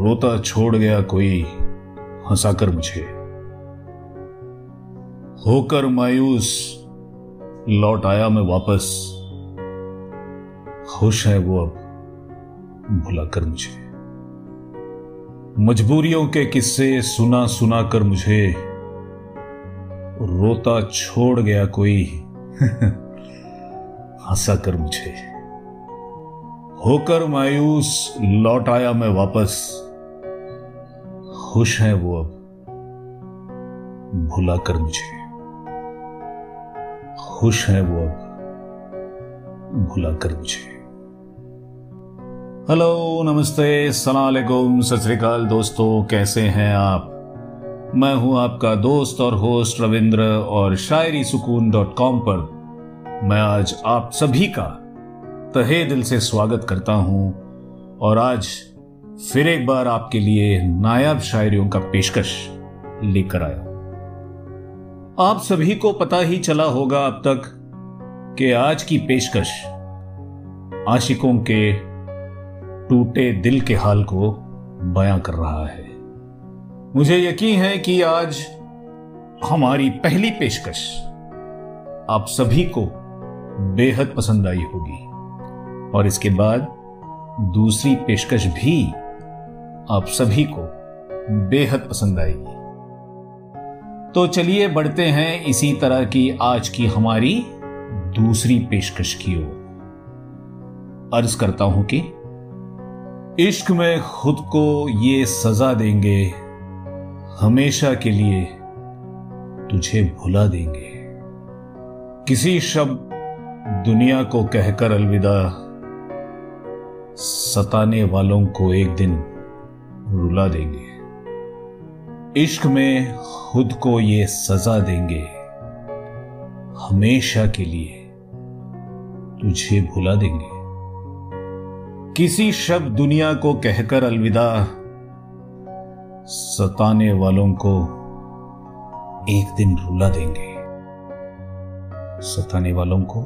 रोता छोड़ गया कोई, हंसाकर मुझे। होकर मायूस लौट आया मैं वापस। खुश है वो अब, भुलाकर मुझे। मजबूरियों के किस्से सुना सुना कर मुझे, रोता छोड़ गया कोई हंसा कर मुझे। होकर मायूस लौट आया मैं वापस। खुश है वो अब। भुला कर मुझे। खुश है वो अब। भुला कर मुझे। हेलो, नमस्ते सलामकुम सत दोस्तों, कैसे हैं आप? मैं हूँ आपका दोस्त और होस्ट रविंद्र और शायरी सुकून डॉट कॉम पर। मैं आज आप सभी का तहे दिल से स्वागत करता हूँ और आज फिर एक बार आपके लिए नायाब शायरियों का पेशकश लेकर आया आप सभी को पता ही चला होगा अब तक कि आज की पेशकश आशिकों के टूटे दिल के हाल को बयां कर रहा है। मुझे यकीन है कि आज हमारी पहली पेशकश आप सभी को बेहद पसंद आई होगी और इसके बाद दूसरी पेशकश भी आप सभी को बेहद पसंद आएगी। तो चलिए बढ़ते हैं इसी तरह की आज की हमारी दूसरी पेशकश की ओर। अर्ज़ करता हूँ कि इश्क में खुद को ये सजा देंगे, हमेशा के लिए तुझे भुला देंगे। किसी शब्द दुनिया को कहकर अलविदा, सताने वालों को एक दिन रुला देंगे। इश्क में खुद को ये सजा देंगे। हमेशा के लिए तुझे भुला देंगे। किसी शब्द दुनिया को कहकर अलविदा, सताने वालों को एक दिन रुला देंगे। सताने वालों को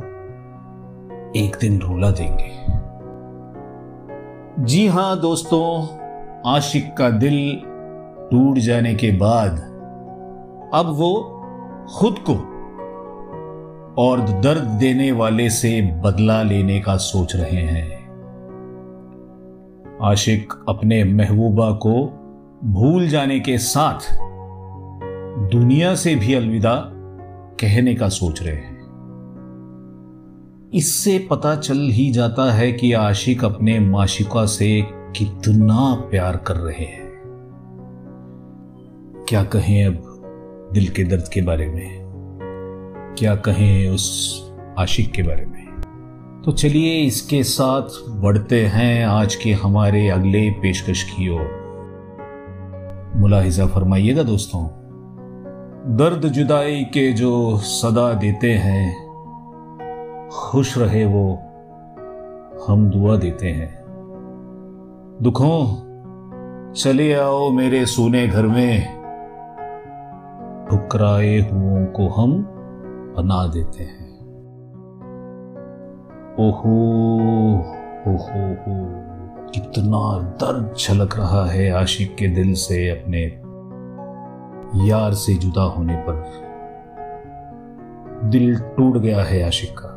एक दिन रुला देंगे। जी हाँ दोस्तों आशिक का दिल टूट जाने के बाद अब वो खुद को और दर्द देने वाले से बदला लेने का सोच रहे हैं। आशिक अपने महबूबा को भूल जाने के साथ दुनिया से भी अलविदा कहने का सोच रहे हैं। इससे पता चल ही जाता है कि आशिक अपने माशिका से कितना प्यार कर रहे हैं। क्या कहें अब दिल के दर्द के बारे में? क्या कहें उस आशिक के बारे में? तो चलिए इसके साथ बढ़ते हैं आज के हमारे अगले पेशकश की ओर। मुलाहिजा फरमाइएगा दोस्तों, दर्द जुदाई के जो सदा देते हैं, खुश रहे वो, हम दुआ देते हैं। दुखों, चले आओ मेरे सोने घर में। ठुकराए हुओं को हम बना देते हैं। ओहो ओहो हो कितना दर्द छलक रहा है आशिक के दिल से अपने यार से जुदा होने पर। दिल टूट गया है आशिक का।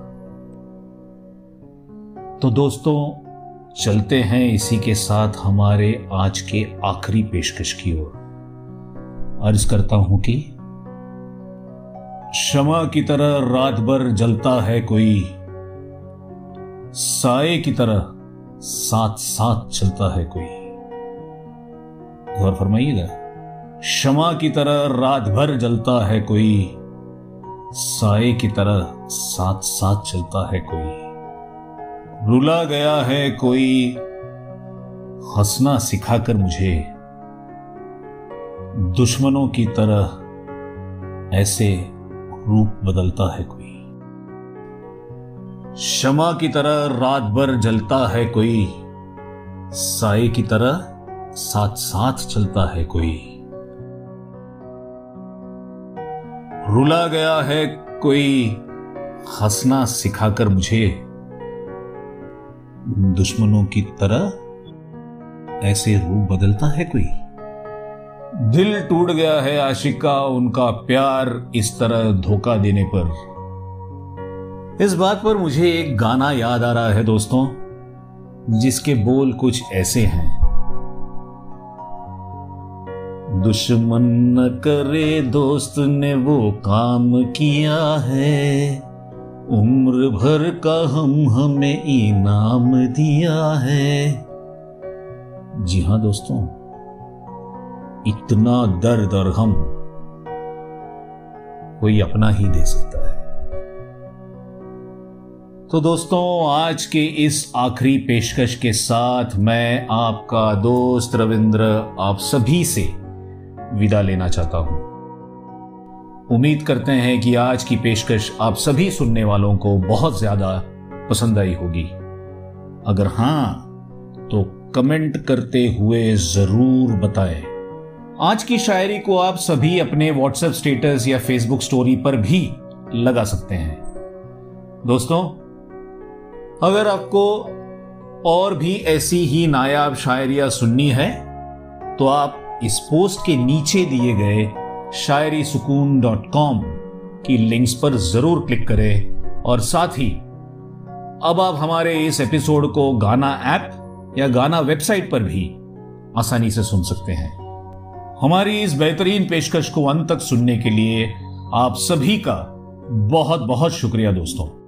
तो दोस्तों चलते हैं इसी के साथ हमारे आज के आखिरी पेशकश की ओर। अर्ज़ करता हूँ कि क्षमा की तरह रात भर जलता है कोई साए की तरह साथ साथ चलता है कोई। गौर फरमाइएगा, क्षमा की तरह रात भर जलता है कोई साए की तरह साथ साथ चलता है कोई। रुला गया है कोई। हंसना सिखाकर मुझे। दुश्मनों की तरह ऐसे रूप बदलता है कोई। क्षमा की तरह रात भर जलता है कोई। साए की तरह साथ साथ चलता है कोई। रुला गया है कोई। हंसना सिखाकर मुझे। दुश्मनों की तरह ऐसे रूप बदलता है कोई? दिल टूट गया है आशिका उनका प्यार इस तरह धोखा देने पर। इस बात पर मुझे एक गाना याद आ रहा है दोस्तों, जिसके बोल कुछ ऐसे हैं। दुश्मन न करे दोस्त ने वो काम किया है। उम्र भर का हम हमें इनाम दिया है। जी हाँ दोस्तों, इतना दर्द और हम कोई अपना ही दे सकता है। तो दोस्तों, आज के इस आखिरी पेशकश के साथ मैं आपका दोस्त रविंद्र आप सभी से विदा लेना चाहता हूँ। उम्मीद करते हैं कि आज की पेशकश आप सभी सुनने वालों को बहुत ज़्यादा पसंद आई होगी। अगर हाँ तो कमेंट करते हुए ज़रूर बताएँ। आज की शायरी को आप सभी अपने व्हाट्सएप स्टेटस या फेसबुक स्टोरी पर भी लगा सकते हैं। दोस्तों, अगर आपको और भी ऐसी ही नायाब शायरिया सुननी है तो आप इस पोस्ट के नीचे दिए गए शायरी सुकून डॉट कॉम की लिंक्स पर ज़रूर क्लिक करें और साथ ही, अब आप हमारे इस एपिसोड को गाना ऐप या गाना वेबसाइट पर भी आसानी से सुन सकते हैं। हमारी इस बेहतरीन पेशकश को अंत तक सुनने के लिए आप सभी का बहुत बहुत शुक्रिया दोस्तों।